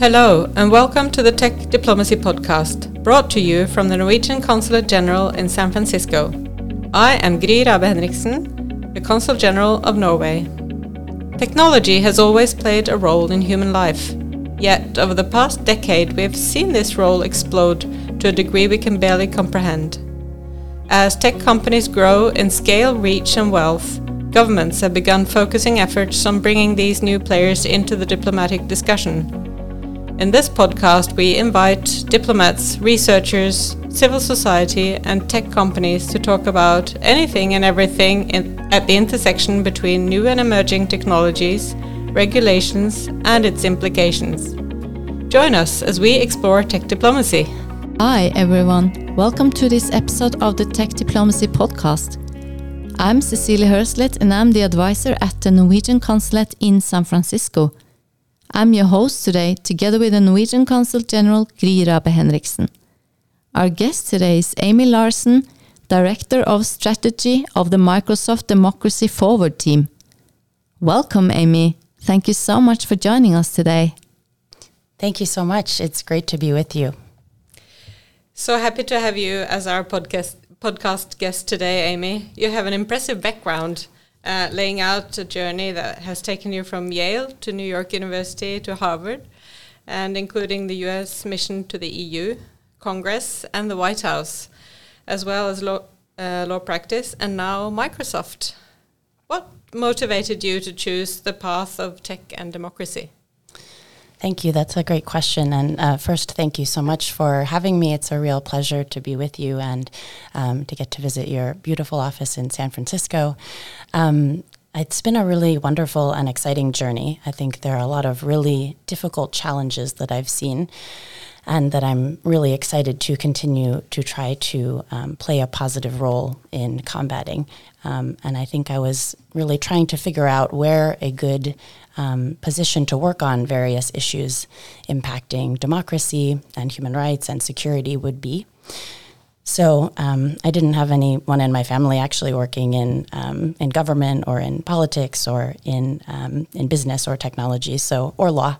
Hello, and welcome to the Tech Diplomacy Podcast, brought to you from the Norwegian Consulate General in San Francisco. I am Gry Rabe Henriksen, the Consul General of Norway. Technology has always played a role in human life. Yet, over the past decade, we have seen this role explode to a degree we can barely comprehend. As tech companies grow in scale, reach, and wealth, governments have begun focusing efforts on bringing these new players into the diplomatic discussion in this podcast, we invite diplomats, researchers, civil society, and tech companies to talk about anything and everything in, at the intersection between new and emerging technologies, regulations, and its implications. Join us as we explore tech diplomacy. Hi, everyone. Welcome to this episode of the Tech Diplomacy Podcast. I'm Cecilie Hørslet, and I'm the advisor at the Norwegian Consulate in San Francisco. I'm your host today, together with the Norwegian Consul General Gry Rabe Henriksen. Our guest today is Amy Larsen, Director of Strategy of the Microsoft Democracy Forward team. Welcome, Amy. Thank you so much for joining us today. Thank you so much. It's great to be with you. So happy to have you as our podcast podcast guest today, Amy. You have an impressive background uh, laying out a journey that has taken you from Yale to New York University to Harvard, and including the US mission to the EU, Congress, and the White House, as well as law, uh, law practice, and now Microsoft. What motivated you to choose the path of tech and democracy? Thank you. That's a great question. And uh, first, thank you so much for having me. It's a real pleasure to be with you and um, to get to visit your beautiful office in San Francisco. Um, it's been a really wonderful and exciting journey. I think there are a lot of really difficult challenges that I've seen and that I'm really excited to continue to try to um, play a positive role in combating. Um, and I think I was really trying to figure out where a good um, position to work on various issues impacting democracy and human rights and security would be. So um, I didn't have anyone in my family actually working in um, in government or in politics or in um, in business or technology, so or law.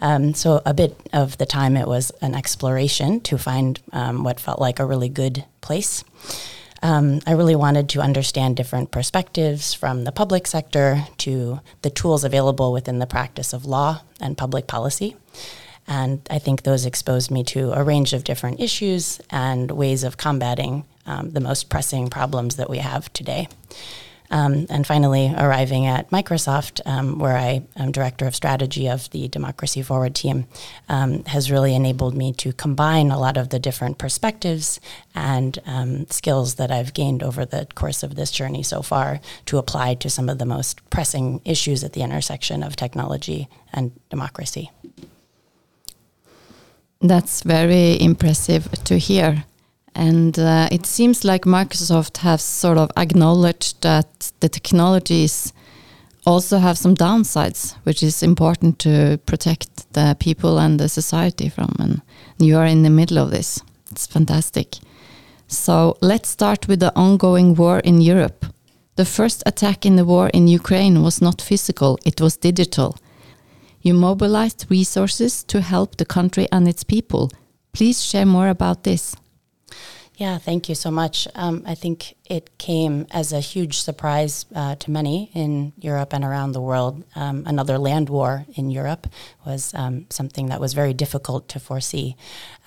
Um, so a bit of the time it was an exploration to find um, what felt like a really good place. Um, I really wanted to understand different perspectives from the public sector to the tools available within the practice of law and public policy. And I think those exposed me to a range of different issues and ways of combating um, the most pressing problems that we have today. Um, and finally, arriving at Microsoft, um, where I am director of strategy of the Democracy Forward team, um, has really enabled me to combine a lot of the different perspectives and um, skills that I've gained over the course of this journey so far to apply to some of the most pressing issues at the intersection of technology and democracy. That's very impressive to hear. And uh, it seems like Microsoft has sort of acknowledged that the technologies also have some downsides, which is important to protect the people and the society from. And you are in the middle of this. It's fantastic. So let's start with the ongoing war in Europe. The first attack in the war in Ukraine was not physical, it was digital. You mobilized resources to help the country and its people. Please share more about this. Yeah, thank you so much. Um, I think it came as a huge surprise uh, to many in Europe and around the world. Um, another land war in Europe was um, something that was very difficult to foresee.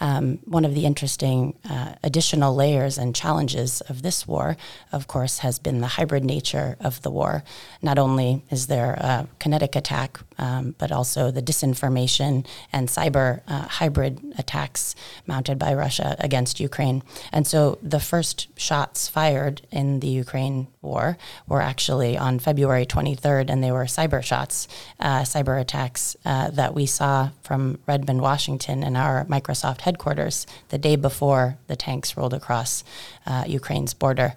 Um, one of the interesting uh, additional layers and challenges of this war, of course, has been the hybrid nature of the war. Not only is there a kinetic attack, um, but also the disinformation and cyber uh, hybrid attacks mounted by Russia against Ukraine. And so the first shots fired in the Ukraine war were actually on February 23rd, and they were cyber shots, uh, cyber attacks uh, that we saw from Redmond, Washington, and our Microsoft headquarters the day before the tanks rolled across uh, Ukraine's border.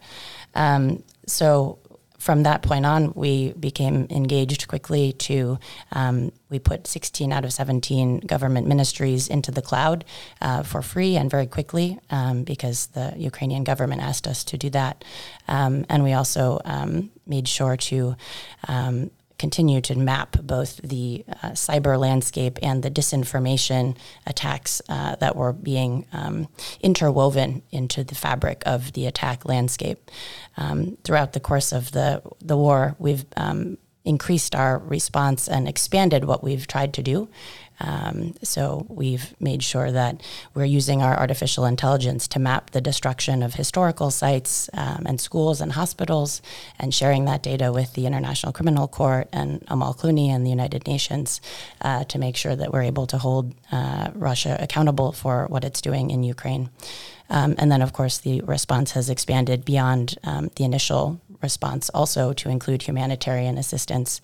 Um, so from that point on, we became engaged quickly to, um, we put 16 out of 17 government ministries into the cloud uh, for free and very quickly um, because the Ukrainian government asked us to do that. Um, and we also um, made sure to um, continue to map both the uh, cyber landscape and the disinformation attacks uh, that were being um, interwoven into the fabric of the attack landscape. Um, throughout the course of the, the war, we've um, increased our response and expanded what we've tried to do. Um, so we've made sure that we're using our artificial intelligence to map the destruction of historical sites um, and schools and hospitals, and sharing that data with the International Criminal Court and Amal Clooney and the United Nations uh, to make sure that we're able to hold uh, Russia accountable for what it's doing in Ukraine. Um, and then, of course, the response has expanded beyond um, the initial response also to include humanitarian assistance.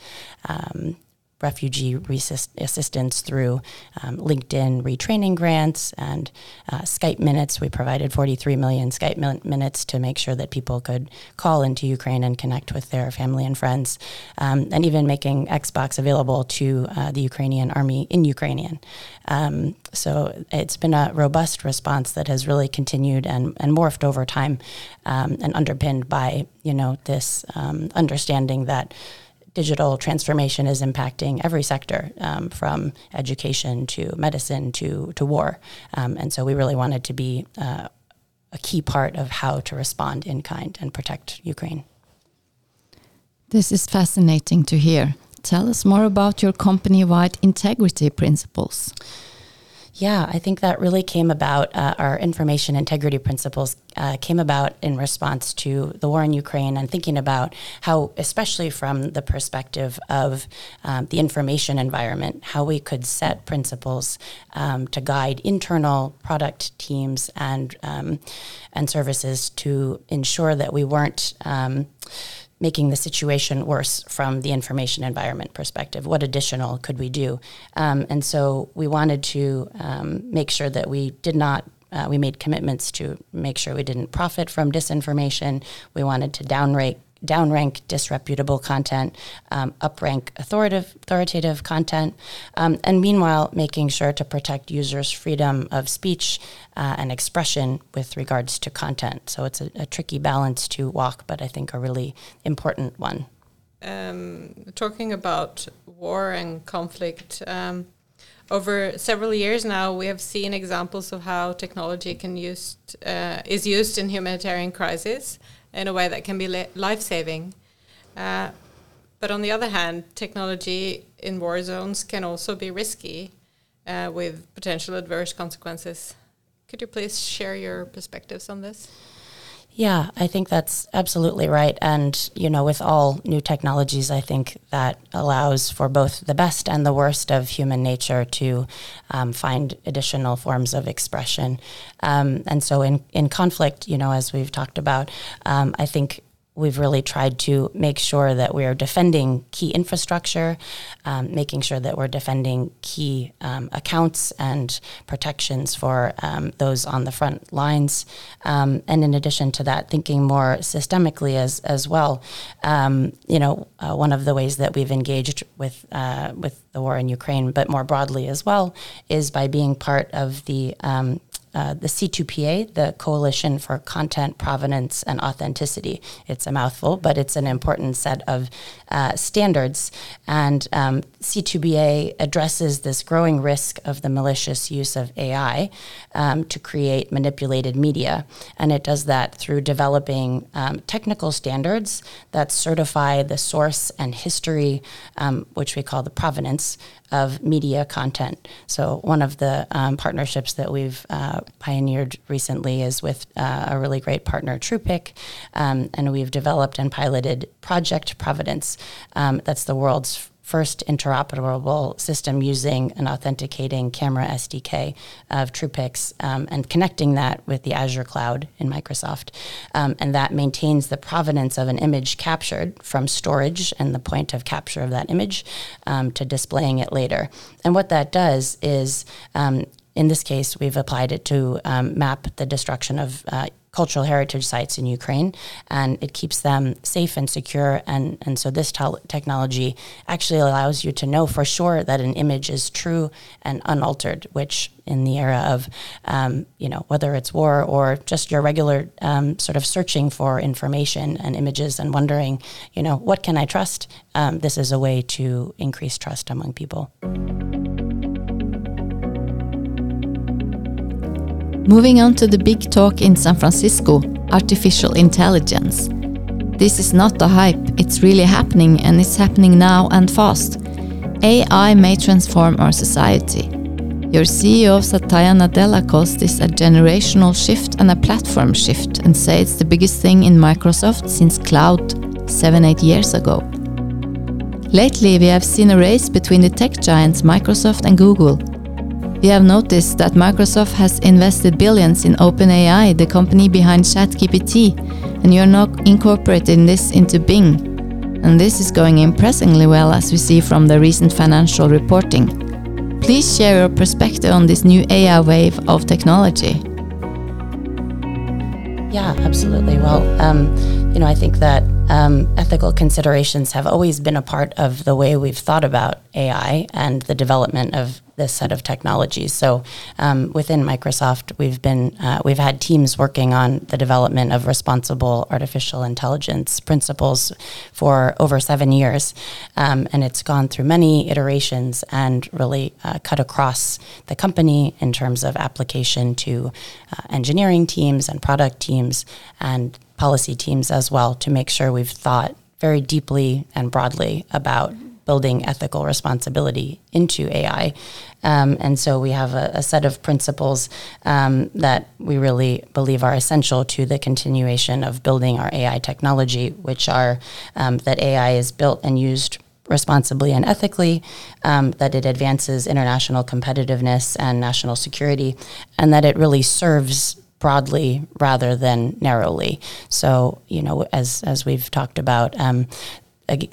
Um, refugee resist- assistance through um, LinkedIn retraining grants and uh, Skype minutes. We provided 43 million Skype min- minutes to make sure that people could call into Ukraine and connect with their family and friends, um, and even making Xbox available to uh, the Ukrainian army in Ukrainian. Um, so it's been a robust response that has really continued and, and morphed over time um, and underpinned by, you know, this um, understanding that digital transformation is impacting every sector, um, from education to medicine to to war, um, and so we really wanted to be uh, a key part of how to respond in kind and protect Ukraine. This is fascinating to hear. Tell us more about your company-wide integrity principles. Yeah, I think that really came about. Uh, our information integrity principles uh, came about in response to the war in Ukraine and thinking about how, especially from the perspective of um, the information environment, how we could set principles um, to guide internal product teams and um, and services to ensure that we weren't um, making the situation worse from the information environment perspective. What additional could we do? Um, and so we wanted to um, make sure that we did not. Uh, we made commitments to make sure we didn't profit from disinformation. We wanted to downrate downrank disreputable content, um, uprank authoritative, authoritative content, um, and meanwhile making sure to protect users' freedom of speech uh, and expression with regards to content. So it's a, a, tricky balance to walk, but I think a really important one. Um, talking about war and conflict. Um, over several years now, we have seen examples of how technology can used uh, is used in humanitarian crises in a way that can be life saving. Uh, but on the other hand, technology in war zones can also be risky uh, with potential adverse consequences. Could you please share your perspectives on this? Yeah, I think that's absolutely right. And, you know, with all new technologies, I think that allows for both the best and the worst of human nature to um, find additional forms of expression. Um, and so in, in conflict, you know, as we've talked about, um, I think we've really tried to make sure that we're defending key infrastructure, um, making sure that we're defending key um, accounts and protections for um, those on the front lines. Um, and in addition to that, thinking more systemically as, as well. Um, you know, uh, one of the ways that we've engaged with, uh, with the war in Ukraine, but more broadly as well, is by being part of the um, uh, the C2PA, the Coalition for Content Provenance and Authenticity. It's a mouthful, but it's an important set of uh, standards. And um, C2PA addresses this growing risk of the malicious use of AI um, to create manipulated media. And it does that through developing um, technical standards that certify the source and history, um, which we call the provenance of media content. So, one of the um, partnerships that we've uh, pioneered recently is with uh, a really great partner, TruePic, um, and we've developed and piloted Project Providence. Um, that's the world's first interoperable system using an authenticating camera SDK of TruePics um, and connecting that with the Azure cloud in Microsoft. Um, and that maintains the provenance of an image captured from storage and the point of capture of that image um, to displaying it later. And what that does is um, in this case, we've applied it to um, map the destruction of uh, cultural heritage sites in Ukraine, and it keeps them safe and secure. And, and so this technology actually allows you to know for sure that an image is true and unaltered, which in the era of, um, you know, whether it's war or just your regular um, sort of searching for information and images and wondering, you know, what can I trust? Um, this is a way to increase trust among people. Moving on to the big talk in San Francisco artificial intelligence. This is not a hype, it's really happening and it's happening now and fast. AI may transform our society. Your CEO Satya Nadella calls this a generational shift and a platform shift and say it's the biggest thing in Microsoft since cloud 7 8 years ago. Lately, we have seen a race between the tech giants Microsoft and Google we have noticed that Microsoft has invested billions in OpenAI, the company behind ChatGPT, and you're now incorporating this into Bing. And this is going impressively well as we see from the recent financial reporting. Please share your perspective on this new AI wave of technology. Yeah, absolutely. Well, um, you know, I think that um, ethical considerations have always been a part of the way we've thought about AI and the development of this set of technologies. So um, within Microsoft, we've been uh, we've had teams working on the development of responsible artificial intelligence principles for over seven years, um, and it's gone through many iterations and really uh, cut across the company in terms of application to uh, engineering teams and product teams and policy teams as well to make sure we've thought very deeply and broadly about building ethical responsibility into AI. Um, and so we have a, a set of principles um, that we really believe are essential to the continuation of building our AI technology, which are um, that AI is built and used responsibly and ethically, um, that it advances international competitiveness and national security, and that it really serves broadly rather than narrowly. So, you know, as as we've talked about, um,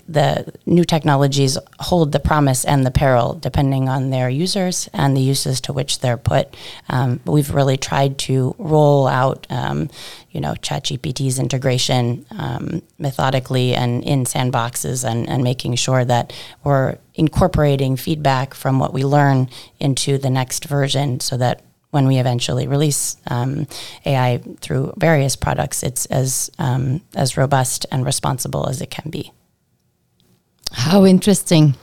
the new technologies hold the promise and the peril depending on their users and the uses to which they're put. Um, we've really tried to roll out, um, you know, ChatGPT's integration um, methodically and in sandboxes and, and making sure that we're incorporating feedback from what we learn into the next version so that when we eventually release um, AI through various products, it's as um, as robust and responsible as it can be. How interesting!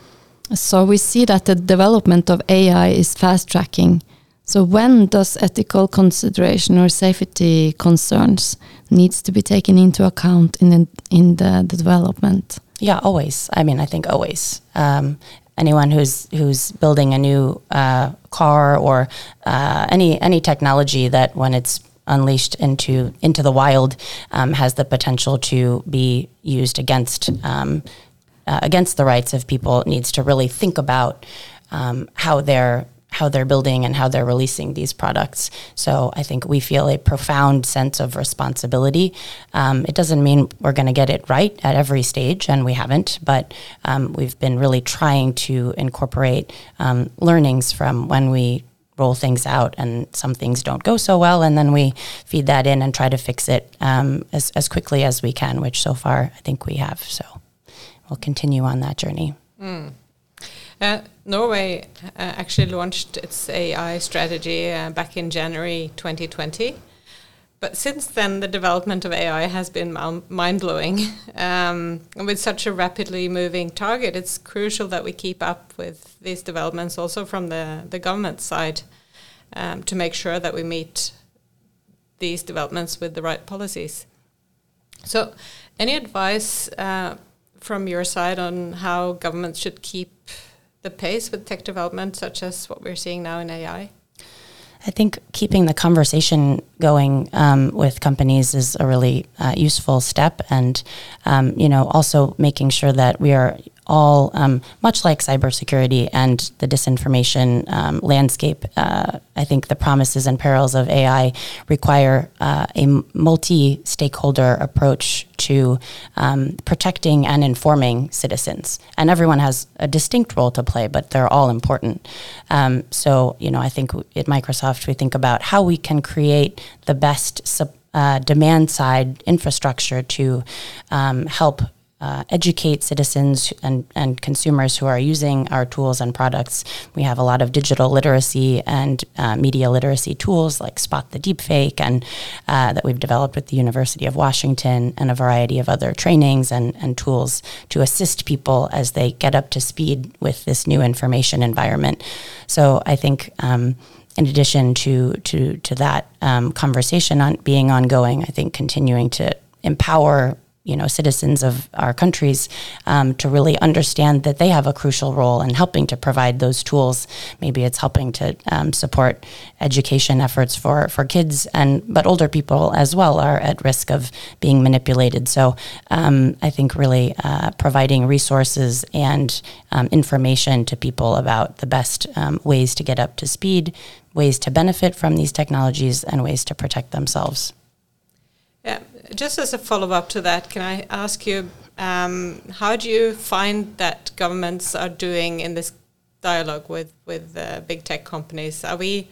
So we see that the development of AI is fast tracking. So when does ethical consideration or safety concerns needs to be taken into account in the, in the, the development? Yeah, always. I mean, I think always. Um, anyone who's who's building a new uh, car or uh, any any technology that when it's unleashed into into the wild um, has the potential to be used against um, uh, against the rights of people needs to really think about um, how they're how they're building and how they're releasing these products. So I think we feel a profound sense of responsibility. Um, it doesn't mean we're going to get it right at every stage, and we haven't, but um, we've been really trying to incorporate um, learnings from when we roll things out and some things don't go so well and then we feed that in and try to fix it um, as, as quickly as we can which so far i think we have so we'll continue on that journey mm. Uh, Norway uh, actually launched its AI strategy uh, back in January 2020. But since then, the development of AI has been mind blowing. Um, with such a rapidly moving target, it's crucial that we keep up with these developments also from the, the government side um, to make sure that we meet these developments with the right policies. So, any advice uh, from your side on how governments should keep the pace with tech development, such as what we're seeing now in AI? I think keeping the conversation going um, with companies is a really uh, useful step, and um, you know, also making sure that we are all um, much like cybersecurity and the disinformation um, landscape. Uh, I think the promises and perils of AI require uh, a multi-stakeholder approach to um, protecting and informing citizens, and everyone has a distinct role to play, but they're all important. Um, so, you know, I think at Microsoft we think about how we can create the best. uh, demand side infrastructure to um, help uh, educate citizens and, and consumers who are using our tools and products. We have a lot of digital literacy and uh, media literacy tools like Spot the Deepfake and uh, that we've developed with the University of Washington and a variety of other trainings and, and tools to assist people as they get up to speed with this new information environment. So I think um, in addition to to to that um, conversation on being ongoing, I think continuing to empower you know citizens of our countries um, to really understand that they have a crucial role in helping to provide those tools. Maybe it's helping to um, support education efforts for for kids and but older people as well are at risk of being manipulated. So um, I think really uh, providing resources and um, information to people about the best um, ways to get up to speed, ways to benefit from these technologies, and ways to protect themselves. Yeah, just as a follow up to that, can I ask you um, how do you find that governments are doing in this dialogue with with uh, big tech companies? Are we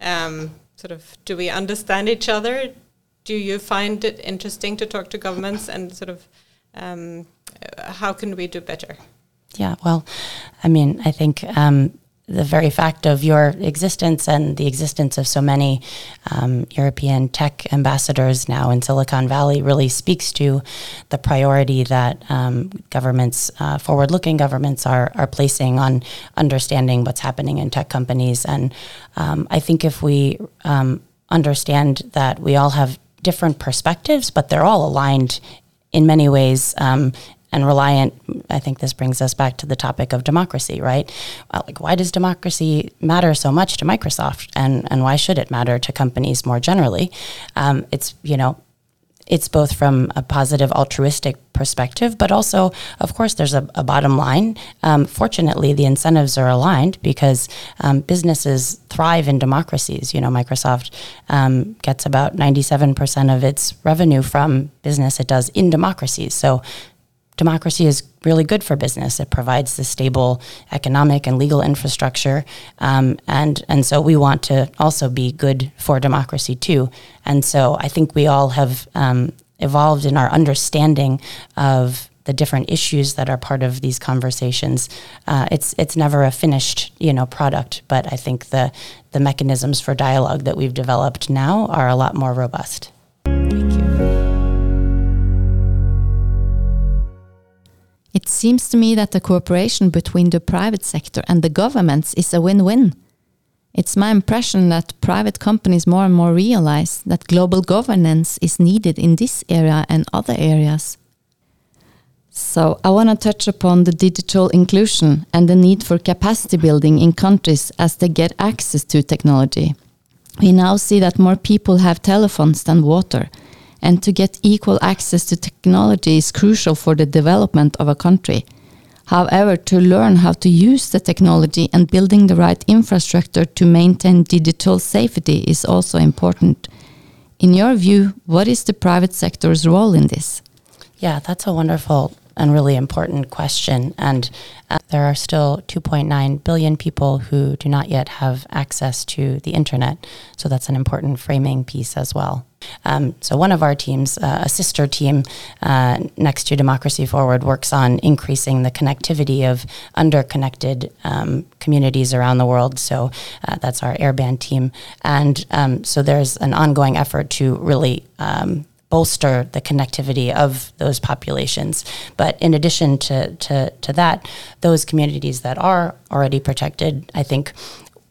um, sort of do we understand each other? Do you find it interesting to talk to governments and sort of um, how can we do better? Yeah, well, I mean, I think um, the very fact of your existence and the existence of so many um, European tech ambassadors now in Silicon Valley really speaks to the priority that um, governments, uh, forward looking governments, are, are placing on understanding what's happening in tech companies. And um, I think if we um, understand that we all have different perspectives, but they're all aligned in many ways um, and reliant. I think this brings us back to the topic of democracy, right? Uh, like, why does democracy matter so much to Microsoft, and and why should it matter to companies more generally? Um, it's you know it's both from a positive altruistic perspective, but also, of course, there's a, a bottom line. Um, fortunately, the incentives are aligned because um, businesses thrive in democracies. You know, Microsoft um, gets about 97% of its revenue from business it does in democracies. So democracy is really good for business. It provides the stable economic and legal infrastructure, um, and and so we want to also be good for democracy too. And so I think we all have um, evolved in our understanding of the different issues that are part of these conversations. Uh, it's it's never a finished you know product, but I think the the mechanisms for dialogue that we've developed now are a lot more robust. It seems to me that the cooperation between the private sector and the governments is a win win. It's my impression that private companies more and more realize that global governance is needed in this area and other areas. So, I want to touch upon the digital inclusion and the need for capacity building in countries as they get access to technology. We now see that more people have telephones than water, and to get equal access to technology is crucial for the development of a country. However, to learn how to use the technology and building the right infrastructure to maintain digital safety is also important. In your view, what is the private sector's role in this? Yeah, that's a wonderful and really important question. And uh, there are still 2.9 billion people who do not yet have access to the internet. So that's an important framing piece as well. Um, so one of our teams, uh, a sister team uh, next to Democracy Forward, works on increasing the connectivity of underconnected um, communities around the world. So uh, that's our airband team, and um, so there's an ongoing effort to really um, bolster the connectivity of those populations. But in addition to, to, to that, those communities that are already protected, I think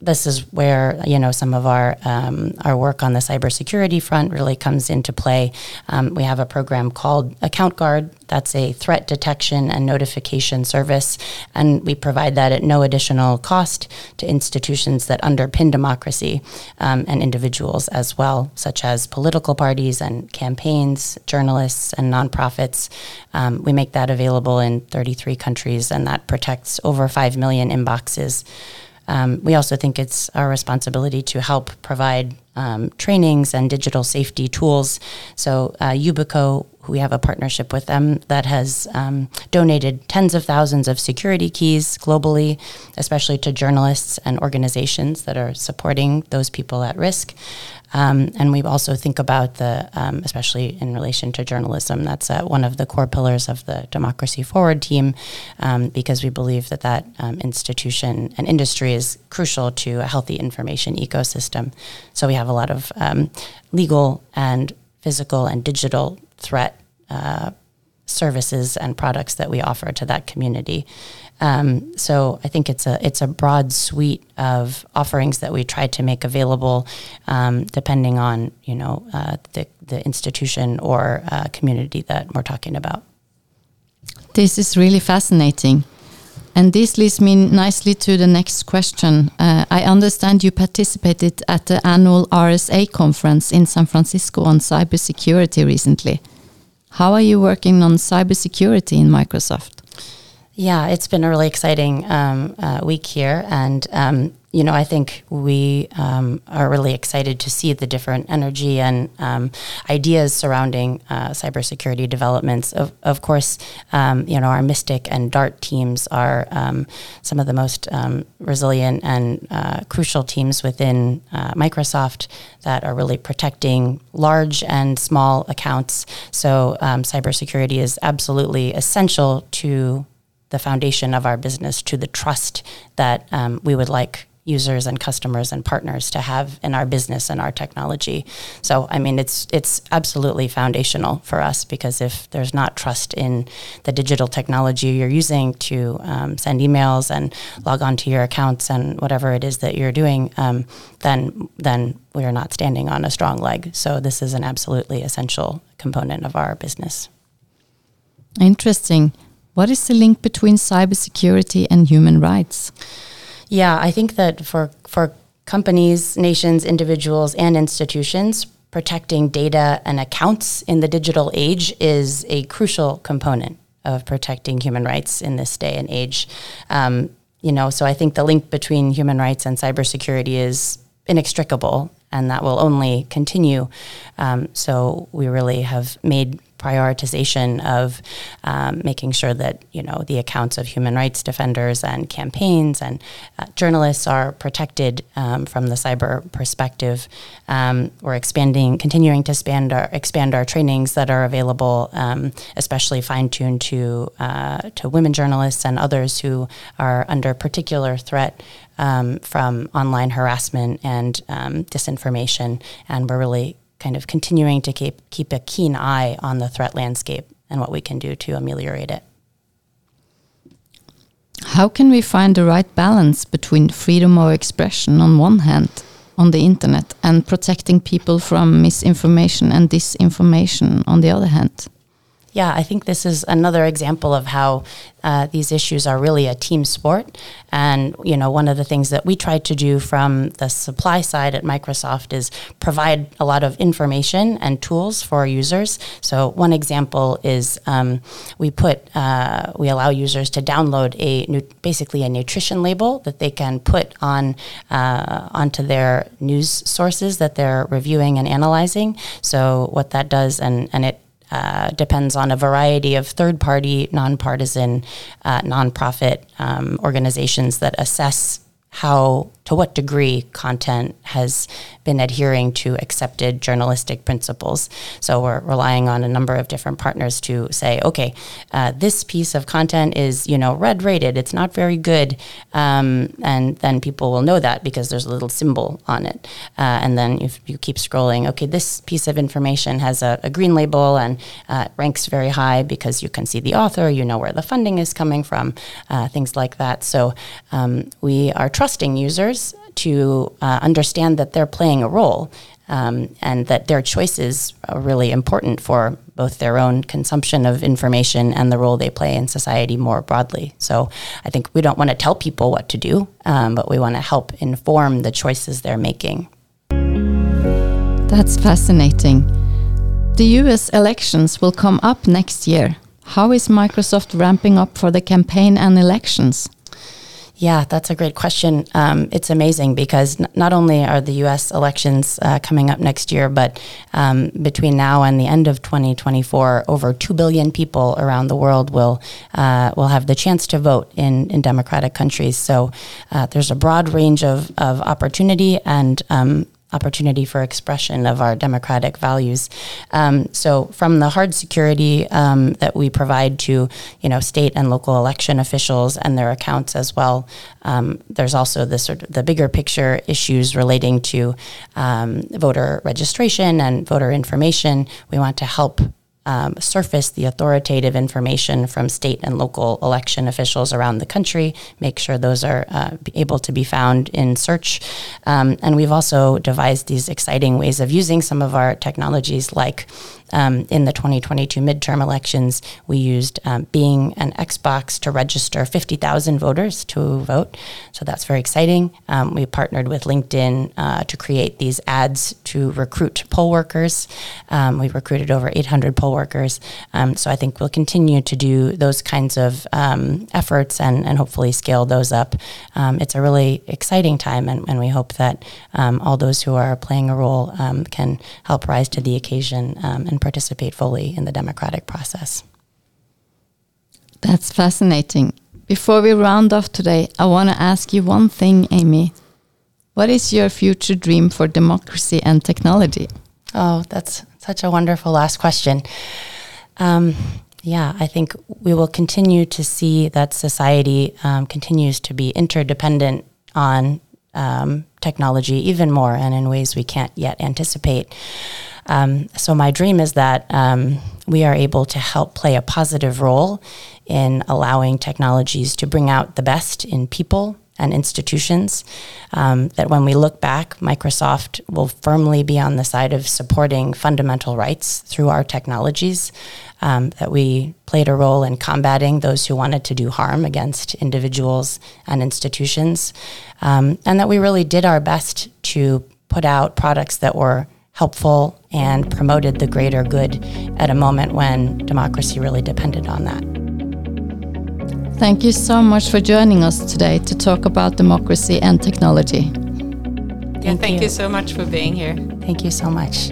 this is where you know some of our um, our work on the cybersecurity front really comes into play. Um, we have a program called AccountGuard. That's a threat detection and notification service, and we provide that at no additional cost to institutions that underpin democracy um, and individuals as well, such as political parties and campaigns, journalists and nonprofits. Um, we make that available in 33 countries, and that protects over five million inboxes. Um, we also think it's our responsibility to help provide um, trainings and digital safety tools. So, uh, Yubico, we have a partnership with them that has um, donated tens of thousands of security keys globally, especially to journalists and organizations that are supporting those people at risk. Um, and we also think about the, um, especially in relation to journalism, that's uh, one of the core pillars of the Democracy Forward team, um, because we believe that that um, institution and industry is crucial to a healthy information ecosystem. So we have a lot of um, legal and physical and digital threat uh, services and products that we offer to that community. Um, so I think it's a it's a broad suite of offerings that we try to make available, um, depending on you know uh, the the institution or uh, community that we're talking about. This is really fascinating. And this leads me nicely to the next question. Uh, I understand you participated at the annual RSA conference in San Francisco on cybersecurity recently. How are you working on cybersecurity in Microsoft? Yeah, it's been a really exciting um, uh, week here, and um, you know, I think we um, are really excited to see the different energy and um, ideas surrounding uh, cybersecurity developments. Of, of course, um, you know, our MSTIC and DART teams are um, some of the most um, resilient and uh, crucial teams within uh, Microsoft that are really protecting large and small accounts. So, um, cybersecurity is absolutely essential to the foundation of our business, to the trust that we would like users and customers and partners to have in our business and our technology. So I mean it's it's absolutely foundational for us because if there's not trust in the digital technology you're using to um, send emails and log on to your accounts and whatever it is that you're doing, um, then then we are not standing on a strong leg. So this is an absolutely essential component of our business. Interesting. What is the link between cybersecurity and human rights? Yeah, I think that for for companies, nations, individuals, and institutions, protecting data and accounts in the digital age is a crucial component of protecting human rights in this day and age. Um, you know, so I think the link between human rights and cybersecurity is inextricable, and that will only continue. Um, so we really have made prioritization of um, making sure that you know the accounts of human rights defenders and campaigns and uh, journalists are protected um, from the cyber perspective. Um, we're expanding, continuing to expand our expand our trainings that are available, um, especially fine tuned to uh, to women journalists and others who are under particular threat. Um, from online harassment and um, disinformation, and we're really kind of continuing to keep keep a keen eye on the threat landscape and what we can do to ameliorate it. How can we find the right balance between freedom of expression on one hand on the internet and protecting people from misinformation and disinformation on the other hand? Yeah, I think this is another example of how uh, these issues are really a team sport. And, you know, one of the things that we try to do from the supply side at Microsoft is provide a lot of information and tools for users. So one example is um, we put, uh, we allow users to download a, nu- basically a nutrition label that they can put on, uh, onto their news sources that they're reviewing and analyzing. So what that does, and, and it uh, depends on a variety of third party, nonpartisan, uh, nonprofit um, organizations that assess how to what degree content has been adhering to accepted journalistic principles. So we're relying on a number of different partners to say, okay, uh, this piece of content is you know red rated. It's not very good, um, and then people will know that because there's a little symbol on it. Uh, and then if you keep scrolling, okay, this piece of information has a, a green label and uh, ranks very high because you can see the author, you know where the funding is coming from, uh, things like that. So um, we are trusting users to uh, understand that they're playing a role um, and that their choices are really important for both their own consumption of information and the role they play in society more broadly. So I think we don't want to tell people what to do, um, but we want to help inform the choices they're making. That's fascinating. The US elections will come up next year. How is Microsoft ramping up for the campaign and elections? Yeah, that's a great question. Um, it's amazing because n- not only are the U.S. elections uh, coming up next year, but um, between now and the end of 2024, over two billion people around the world will uh, will have the chance to vote in in democratic countries. So uh, there's a broad range of of opportunity and um, opportunity for expression of our democratic values. Um, so, from the hard security um, that we provide to, you know, state and local election officials and their accounts as well, um, there's also the sort of the bigger picture issues relating to um, voter registration and voter information. We want to help um, surface the authoritative information from state and local election officials around the country, make sure those are uh, able to be found in search. Um, and we've also devised these exciting ways of using some of our technologies like um, in the 2022 midterm elections, we used um, Bing and Xbox to register 50,000 voters to vote. So that's very exciting. Um, we partnered with LinkedIn uh, to create these ads to recruit poll workers. Um, we recruited over 800 poll workers. Um, so I think we'll continue to do those kinds of um, efforts and, and hopefully scale those up. it's a really exciting time, and, and we hope that all those who are playing a role can help rise to the occasion and participate fully in the democratic process. That's fascinating. Before we round off today, I want to ask you one thing, Amy. What is your future dream for democracy and technology? Oh, that's such a wonderful last question. Um, yeah, I think we will continue to see that society um, continues to be interdependent on um, technology even more and in ways we can't yet anticipate. Um, so my dream is that um, we are able to help play a positive role in allowing technologies to bring out the best in people and institutions. Um, that when we look back, Microsoft will firmly be on the side of supporting fundamental rights through our technologies. Um, that we played a role in combating those who wanted to do harm against individuals and institutions, um, and that we really did our best to put out products that were helpful and promoted the greater good at a moment when democracy really depended on that. Thank you so much for joining us today to talk about democracy and technology. Yeah, thank, thank you. you so much for being here. Thank you so much.